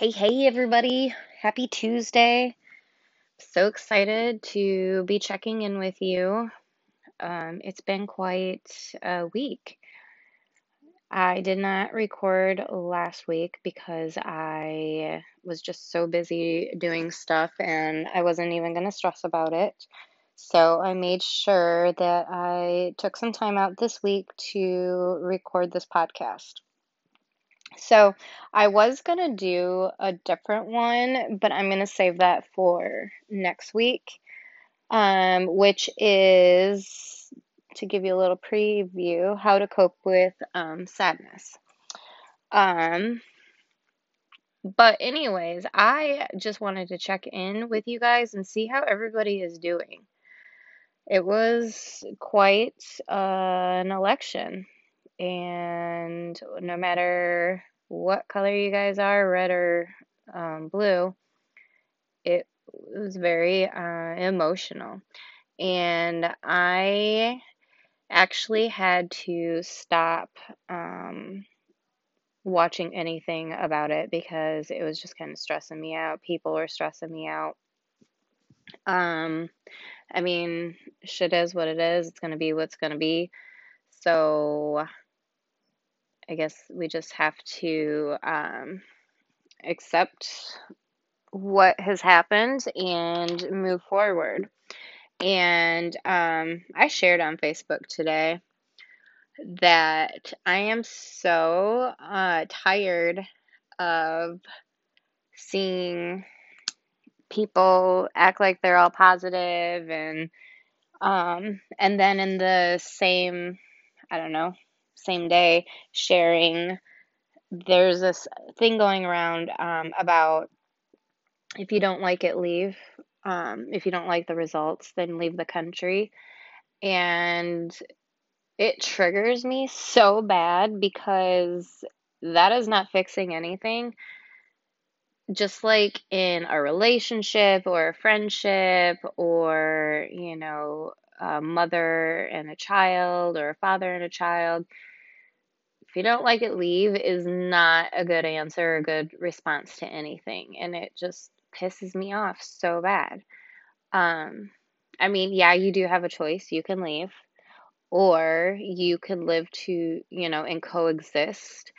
Hey, hey, everybody. Happy Tuesday. So excited to be checking in with you. Um, it's been quite a week. I did not record last week because I was just so busy doing stuff and I wasn't even going to stress about it. So I made sure that I took some time out this week to record this podcast. So I was gonna do a different one, but I'm gonna save that for next week, um, which is to give you a little preview how to cope with um, sadness. Um, but anyways, I just wanted to check in with you guys and see how everybody is doing. It was quite uh, an election, and no matter what color you guys are, red or um, blue, it was very uh, emotional. And I actually had to stop um, watching anything about it because it was just kind of stressing me out. People were stressing me out. Um, I mean, shit is what it is. It's going to be what's going to be. So I guess we just have to um, accept what has happened and move forward. And um, I shared on Facebook today that I am so uh, tired of seeing people act like they're all positive and um, and then in the same I don't know same day sharing there's this thing going around um, about if you don't like it, leave. Um, if you don't like the results, then leave the country. And it triggers me so bad because that is not fixing anything. Just like in a relationship or a friendship or, you know, a mother and a child or a father and a child, if you don't like it, leave is not a good answer, a good response to anything. And it just pisses me off so bad. Um, I mean, yeah, you do have a choice. You can leave, or you can live to, you know, and coexist.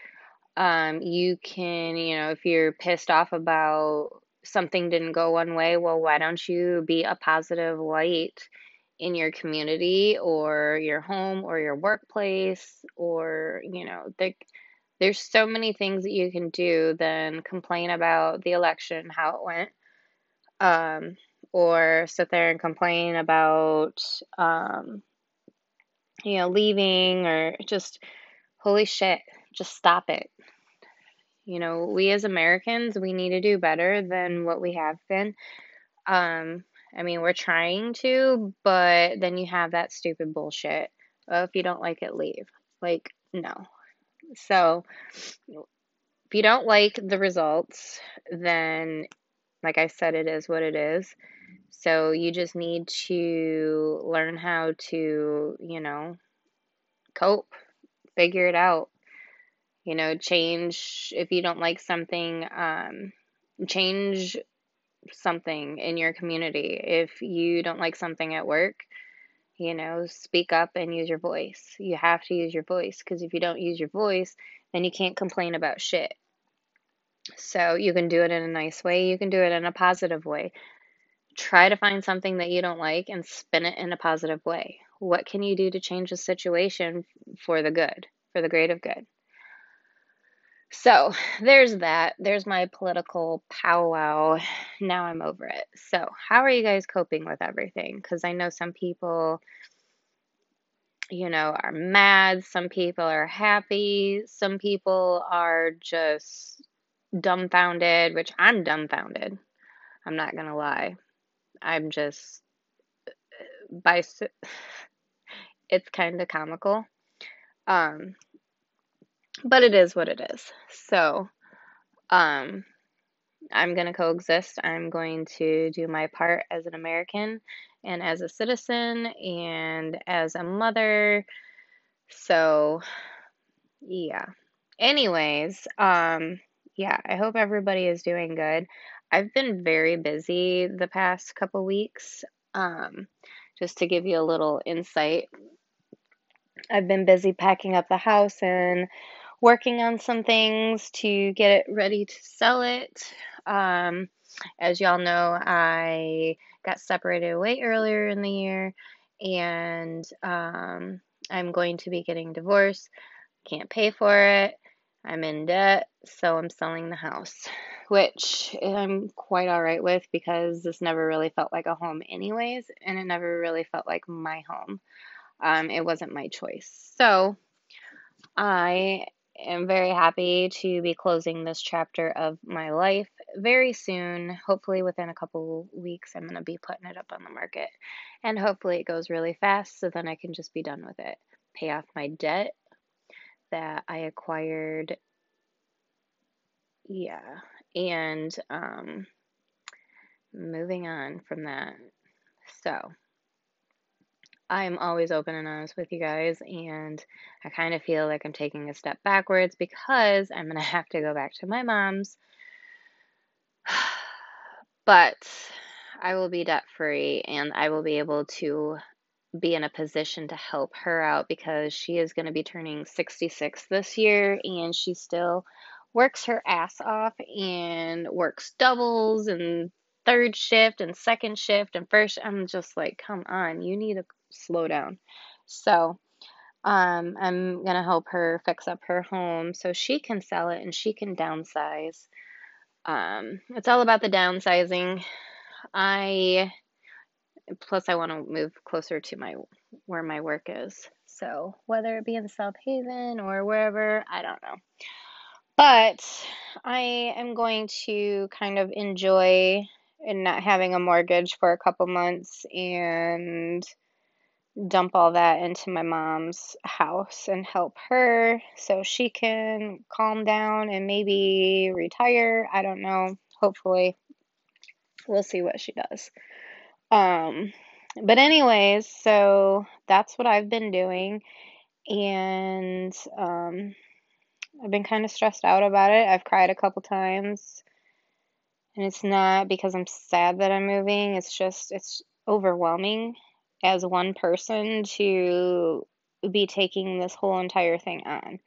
Um, you can, you know, if you're pissed off about something didn't go one way, well, why don't you be a positive light in your community or your home or your workplace or, you know, there, there's so many things that you can do than complain about the election, how it went. Um, or sit there and complain about, um, you know, leaving or just, holy shit, just stop it. You know, we as Americans, we need to do better than what we have been. Um, I mean, we're trying to, but then you have that stupid bullshit. Oh, if you don't like it, leave. Like, no. So, if you don't like the results, then, like I said, it is what it is. So, you just need to learn how to, you know, cope, figure it out. You know, change if you don't like something, um, change something in your community. If you don't like something at work, you know, speak up and use your voice. You have to use your voice because if you don't use your voice, then you can't complain about shit. So you can do it in a nice way, you can do it in a positive way. Try to find something that you don't like and spin it in a positive way. What can you do to change the situation for the good, for the great of good? So there's that. There's my political powwow. Now I'm over it. So, how are you guys coping with everything? Because I know some people, you know, are mad. Some people are happy. Some people are just dumbfounded, which I'm dumbfounded. I'm not going to lie. I'm just, by, it's kind of comical. Um, but it is what it is. So, um, I'm going to coexist. I'm going to do my part as an American and as a citizen and as a mother. So, yeah. Anyways, um, yeah, I hope everybody is doing good. I've been very busy the past couple weeks. Um, just to give you a little insight, I've been busy packing up the house and working on some things to get it ready to sell it. Um, as y'all know, I got separated away earlier in the year and um, I'm going to be getting divorced. Can't pay for it. I'm in debt, so I'm selling the house, which I'm quite all right with because this never really felt like a home, anyways, and it never really felt like my home. Um, it wasn't my choice. So I am very happy to be closing this chapter of my life very soon. Hopefully, within a couple weeks, I'm going to be putting it up on the market. And hopefully, it goes really fast so then I can just be done with it. Pay off my debt that I acquired. Yeah. And um, moving on from that. So, I'm always open and honest with you guys, and I kind of feel like I'm taking a step backwards because I'm going to have to go back to my mom's. But I will be debt free and I will be able to be in a position to help her out because she is going to be turning 66 this year and she still works her ass off and works doubles and third shift and second shift and first I'm just like come on you need to slow down so um, I'm gonna help her fix up her home so she can sell it and she can downsize um, it's all about the downsizing I plus I want to move closer to my where my work is. So whether it be in South Haven or wherever, I don't know. But I am going to kind of enjoy and not having a mortgage for a couple months and dump all that into my mom's house and help her so she can calm down and maybe retire. I don't know. Hopefully, we'll see what she does. Um, but anyways, so that's what I've been doing, and um, I've been kind of stressed out about it. I've cried a couple times, and it's not because I'm sad that I'm moving. It's just it's overwhelming as one person to be taking this whole entire thing on.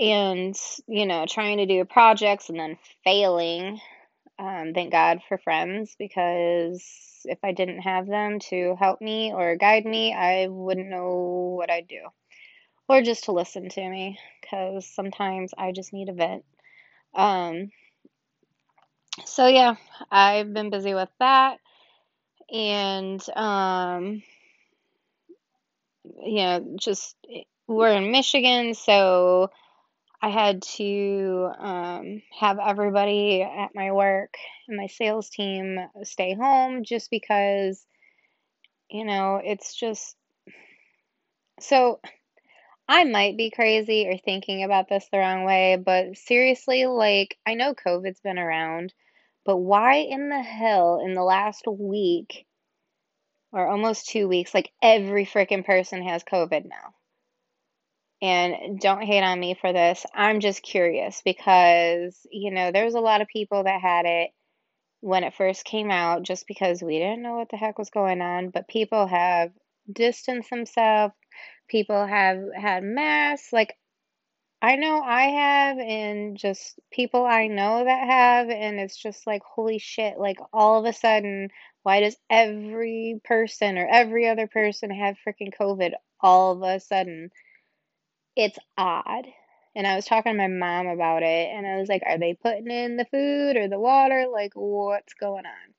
And, you know, trying to do projects and then failing um, thank God for friends because if I didn't have them to help me or guide me, I wouldn't know what I'd do. Or just to listen to me because sometimes I just need a vent. Um, so, yeah, I've been busy with that. And, um, you know, just we're in Michigan, so I had to um, have everybody at my work and my sales team stay home just because, you know, it's just so I might be crazy or thinking about this the wrong way, but seriously, like, I know COVID's been around, but why in the hell in the last week or almost two weeks, like, every freaking person has COVID now? And don't hate on me for this. I'm just curious because, you know, there's a lot of people that had it when it first came out just because we didn't know what the heck was going on. But people have distanced themselves, people have had masks. Like, I know I have, and just people I know that have. And it's just like, holy shit, like, all of a sudden, why does every person or every other person have freaking COVID all of a sudden? it's odd. And I was talking to my mom about it, and I was like, are they putting in the food or the water? Like, what's going on?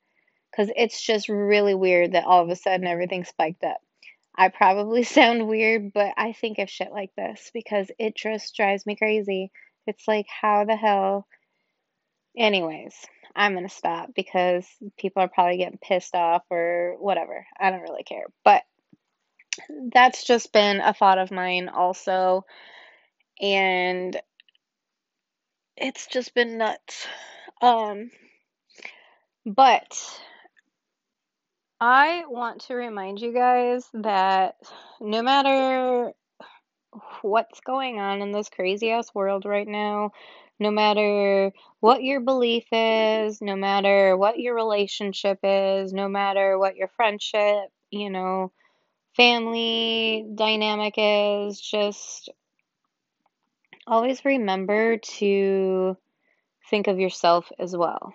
Because it's just really weird that all of a sudden everything spiked up. I probably sound weird, but I think of shit like this because it just drives me crazy. It's like, how the hell? Anyways, I'm going to stop because people are probably getting pissed off or whatever. I don't really care. But that's just been a thought of mine also and it's just been nuts. Um, but I want to remind you guys that no matter what's going on in this crazy ass world right now, no matter what your belief is, no matter what your relationship is, no matter what your friendship, you know, family dynamic is, just always remember to think of yourself as well.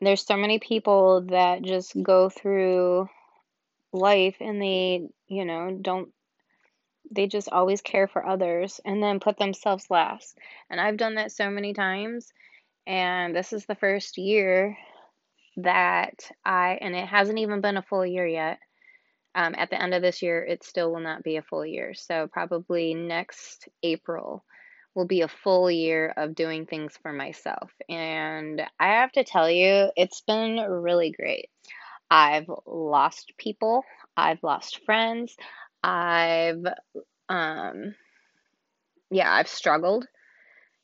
There's so many people that just go through life and they, you know, don't they just always care for others and then put themselves last. And I've done that so many times. And this is the first year that I, and it hasn't even been a full year yet. Um, at the end of this year, it still will not be a full year. So, probably next April will be a full year of doing things for myself. And I have to tell you, it's been really great. I've lost people, I've lost friends, I've um yeah, I've struggled,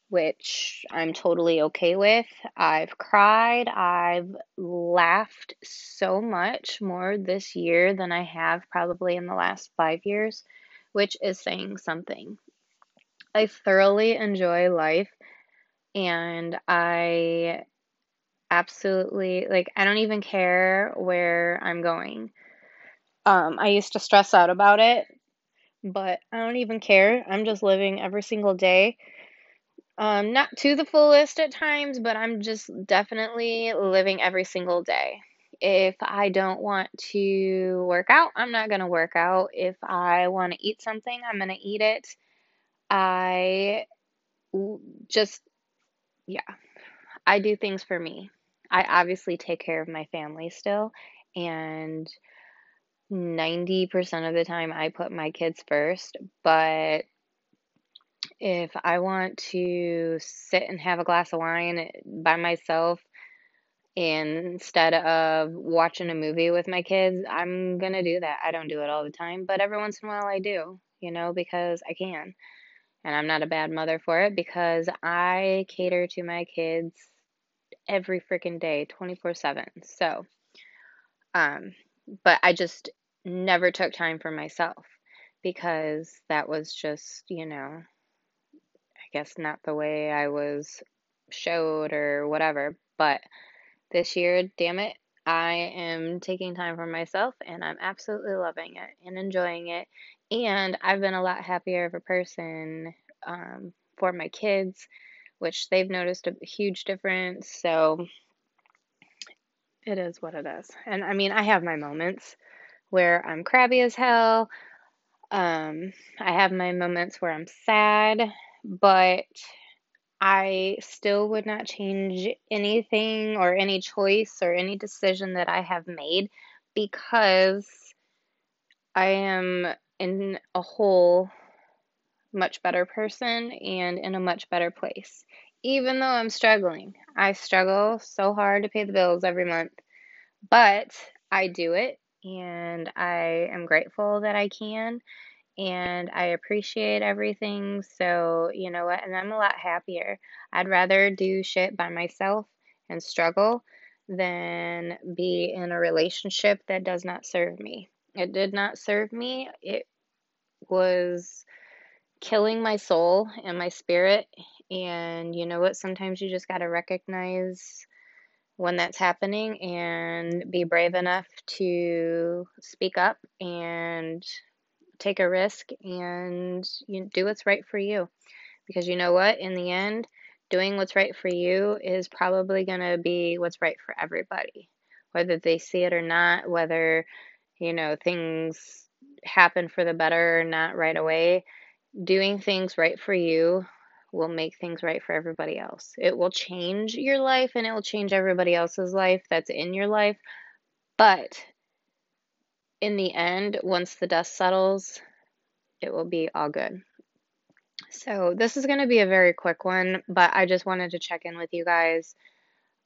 which I'm totally okay with. I've cried, I've laughed so much more this year than I have probably in the last 5 years, which is saying something. I thoroughly enjoy life and I absolutely like I don't even care where I'm going. Um, I used to stress out about it, but I don't even care. I'm just living every single day. Um, not to the fullest at times, but I'm just definitely living every single day. If I don't want to work out, I'm not going to work out. If I want to eat something, I'm going to eat it. I just, yeah, I do things for me. I obviously take care of my family still, and 90% of the time I put my kids first, but if I want to sit and have a glass of wine by myself instead of watching a movie with my kids, I'm gonna do that. I don't do it all the time, but every once in a while I do, you know, because I can. And I'm not a bad mother for it because I cater to my kids every freaking day, 24 7. So, um, but I just never took time for myself because that was just, you know, I guess not the way I was showed or whatever. But this year, damn it, I am taking time for myself and I'm absolutely loving it and enjoying it. And I've been a lot happier of a person um, for my kids, which they've noticed a huge difference. So it is what it is. And I mean, I have my moments where I'm crabby as hell. Um, I have my moments where I'm sad, but I still would not change anything or any choice or any decision that I have made because I am in a whole much better person and in a much better place. Even though I'm struggling, I struggle so hard to pay the bills every month, but I do it and I am grateful that I can and I appreciate everything. So, you know what? And I'm a lot happier. I'd rather do shit by myself and struggle than be in a relationship that does not serve me. It did not serve me. It was killing my soul and my spirit. And you know what? Sometimes you just got to recognize when that's happening and be brave enough to speak up and take a risk and you do what's right for you. Because you know what? In the end, doing what's right for you is probably going to be what's right for everybody. Whether they see it or not, whether, you know, things happen for the better or not right away, doing things right for you will make things right for everybody else. It will change your life and it will change everybody else's life that's in your life. But in the end, once the dust settles, it will be all good. So, this is going to be a very quick one, but I just wanted to check in with you guys,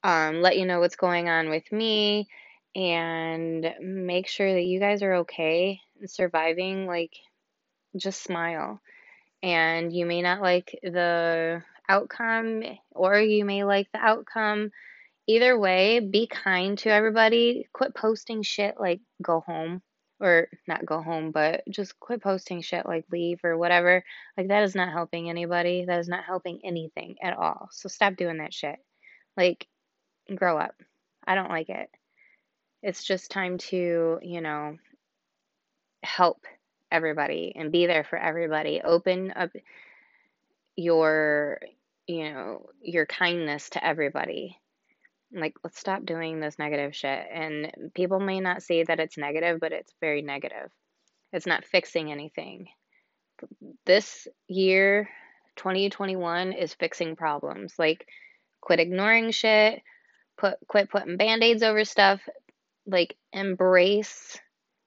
um, let you know what's going on with me, and make sure that you guys are okay and surviving. Like, just smile. And you may not like the outcome, or you may like the outcome. Either way, be kind to everybody. Quit posting shit like go home or not go home, but just quit posting shit like leave or whatever. Like that is not helping anybody. That is not helping anything at all. So stop doing that shit. Like grow up. I don't like it. It's just time to, you know, help everybody and be there for everybody. Open up your, you know, your kindness to everybody. Like, let's stop doing this negative shit. And people may not see that it's negative, but it's very negative. It's not fixing anything. This year, 2021, is fixing problems. Like, quit ignoring shit, put quit putting band-aids over stuff, like embrace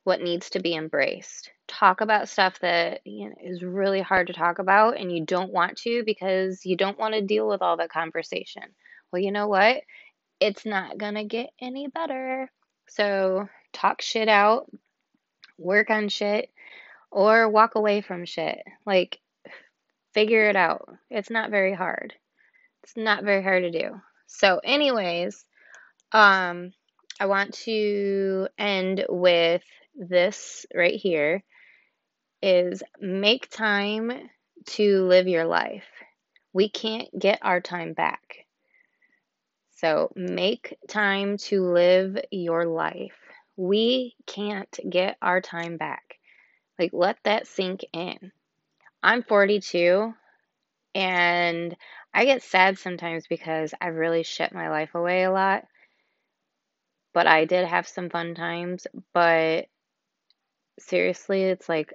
what needs to be embraced. Talk about stuff that you know, is really hard to talk about and you don't want to because you don't want to deal with all the conversation. Well, you know what? It's not going to get any better. So, talk shit out, work on shit, or walk away from shit. Like, figure it out. It's not very hard. It's not very hard to do. So, anyways, um, I want to end with this right here is make time to live your life. We can't get our time back. So make time to live your life. We can't get our time back. Like, let that sink in. I'm 42 and I get sad sometimes because I've really shit my life away a lot. But I did have some fun times. But seriously, it's like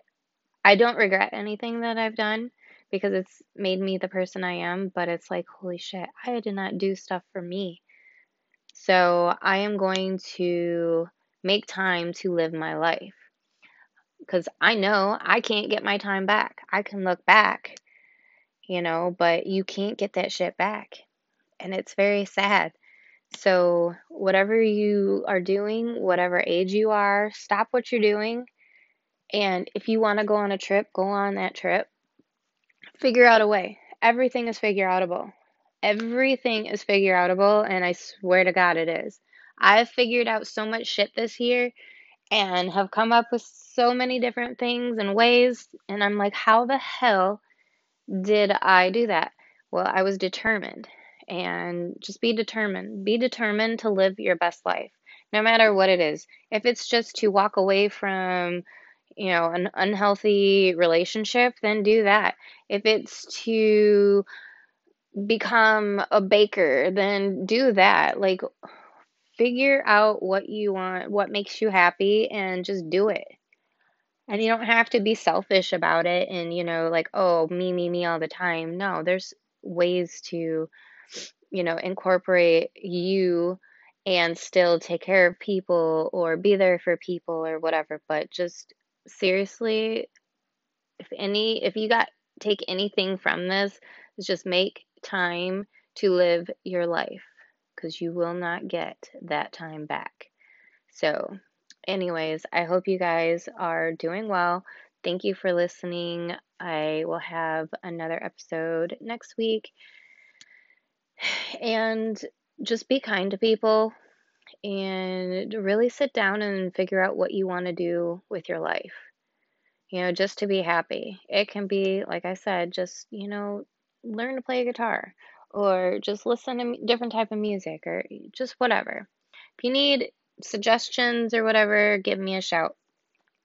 I don't regret anything that I've done because it's made me the person I am, but it's like, holy shit, I did not do stuff for me. So I am going to make time to live my life because I know I can't get my time back. I can look back, you know, but you can't get that shit back. And it's very sad. So, whatever you are doing, whatever age you are, stop what you're doing and if you want to go on a trip, go on that trip. Figure out a way. Everything is figure outable. Everything is figure outable, and I swear to God it is. I've figured out so much shit this year and have come up with so many different things and ways, and I'm like, how the hell did I do that? Well, I was determined. And just be determined. Be determined to live your best life, no matter what it is. If it's just to walk away from you know, an unhealthy relationship, then do that. If it's to become a baker, then do that. Like, figure out what you want, what makes you happy, and just do it. And you don't have to be selfish about it and, you know, like, oh, me, me, me all the time. No, there's ways to, you know, incorporate you and still take care of people or be there for people or whatever. But just seriously, if any, if you got take anything from this, is just make time to live your life because you will not get that time back. So, anyways, I hope you guys are doing well. Thank you for listening. I will have another episode next week. And just be kind to people and really sit down and figure out what you want to do with your life. You know, just to be happy. It can be, like I said, just, you know, learn to play a guitar or just listen to different type of music or just whatever. If you need suggestions or whatever, give me a shout.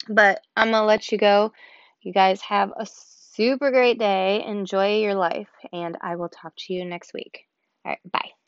But I'm going to let you go. You guys have a super great day. Enjoy your life, and I will talk to you next week. All right, bye.